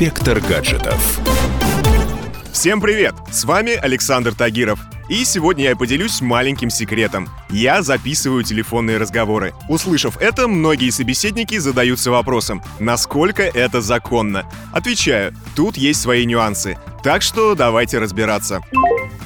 Инспектор гаджетов. Всем привет! С вами Александр Тагиров. И сегодня я поделюсь маленьким секретом. Я записываю телефонные разговоры. Услышав это, многие собеседники задаются вопросом, насколько это законно. Отвечаю, тут есть свои нюансы. Так что давайте разбираться.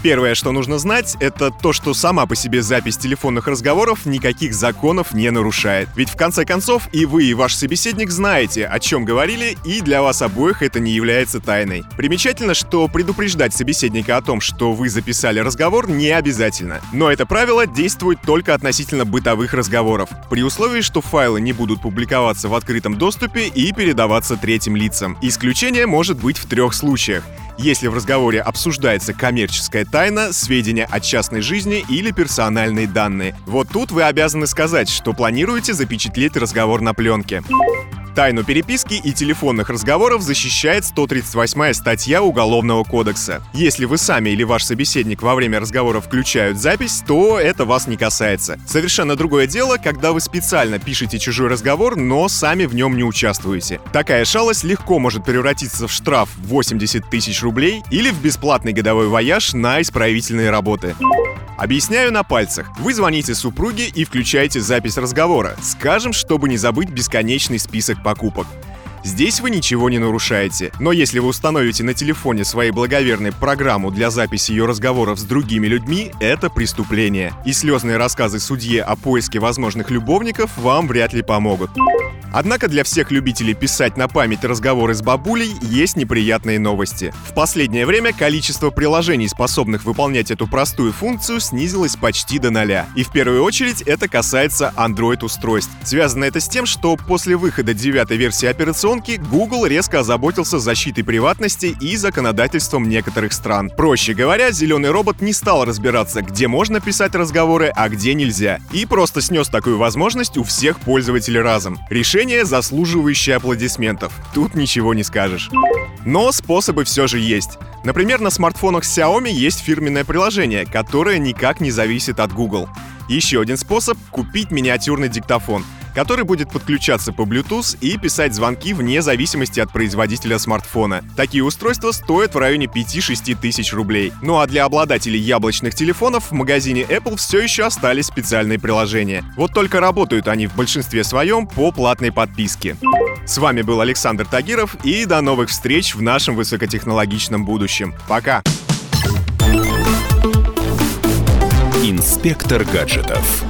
Первое, что нужно знать, это то, что сама по себе запись телефонных разговоров никаких законов не нарушает. Ведь в конце концов и вы, и ваш собеседник знаете, о чем говорили, и для вас обоих это не является тайной. Примечательно, что предупреждать собеседника о том, что вы записали разговор, не обязательно. Но это правило действует только относительно бытовых разговоров, при условии, что файлы не будут публиковаться в открытом доступе и передаваться третьим лицам. Исключение может быть в трех случаях если в разговоре обсуждается коммерческая тайна, сведения о частной жизни или персональные данные. Вот тут вы обязаны сказать, что планируете запечатлеть разговор на пленке. Тайну переписки и телефонных разговоров защищает 138 статья Уголовного кодекса. Если вы сами или ваш собеседник во время разговора включают запись, то это вас не касается. Совершенно другое дело, когда вы специально пишете чужой разговор, но сами в нем не участвуете. Такая шалость легко может превратиться в штраф 80 тысяч рублей или в бесплатный годовой вояж на исправительные работы. Объясняю на пальцах. Вы звоните супруге и включаете запись разговора. Скажем, чтобы не забыть бесконечный список покупок. Здесь вы ничего не нарушаете. Но если вы установите на телефоне своей благоверной программу для записи ее разговоров с другими людьми, это преступление. И слезные рассказы судье о поиске возможных любовников вам вряд ли помогут. Однако для всех любителей писать на память разговоры с бабулей есть неприятные новости. В последнее время количество приложений, способных выполнять эту простую функцию, снизилось почти до нуля. И в первую очередь это касается Android-устройств. Связано это с тем, что после выхода девятой версии операционки Google резко озаботился защитой приватности и законодательством некоторых стран. Проще говоря, зеленый робот не стал разбираться, где можно писать разговоры, а где нельзя. И просто снес такую возможность у всех пользователей разом. Решение, заслуживающее аплодисментов. Тут ничего не скажешь. Но способы все же есть. Например, на смартфонах Xiaomi есть фирменное приложение, которое никак не зависит от Google. Еще один способ — купить миниатюрный диктофон — который будет подключаться по Bluetooth и писать звонки вне зависимости от производителя смартфона. Такие устройства стоят в районе 5-6 тысяч рублей. Ну а для обладателей яблочных телефонов в магазине Apple все еще остались специальные приложения. Вот только работают они в большинстве своем по платной подписке. С вами был Александр Тагиров и до новых встреч в нашем высокотехнологичном будущем. Пока! Инспектор гаджетов.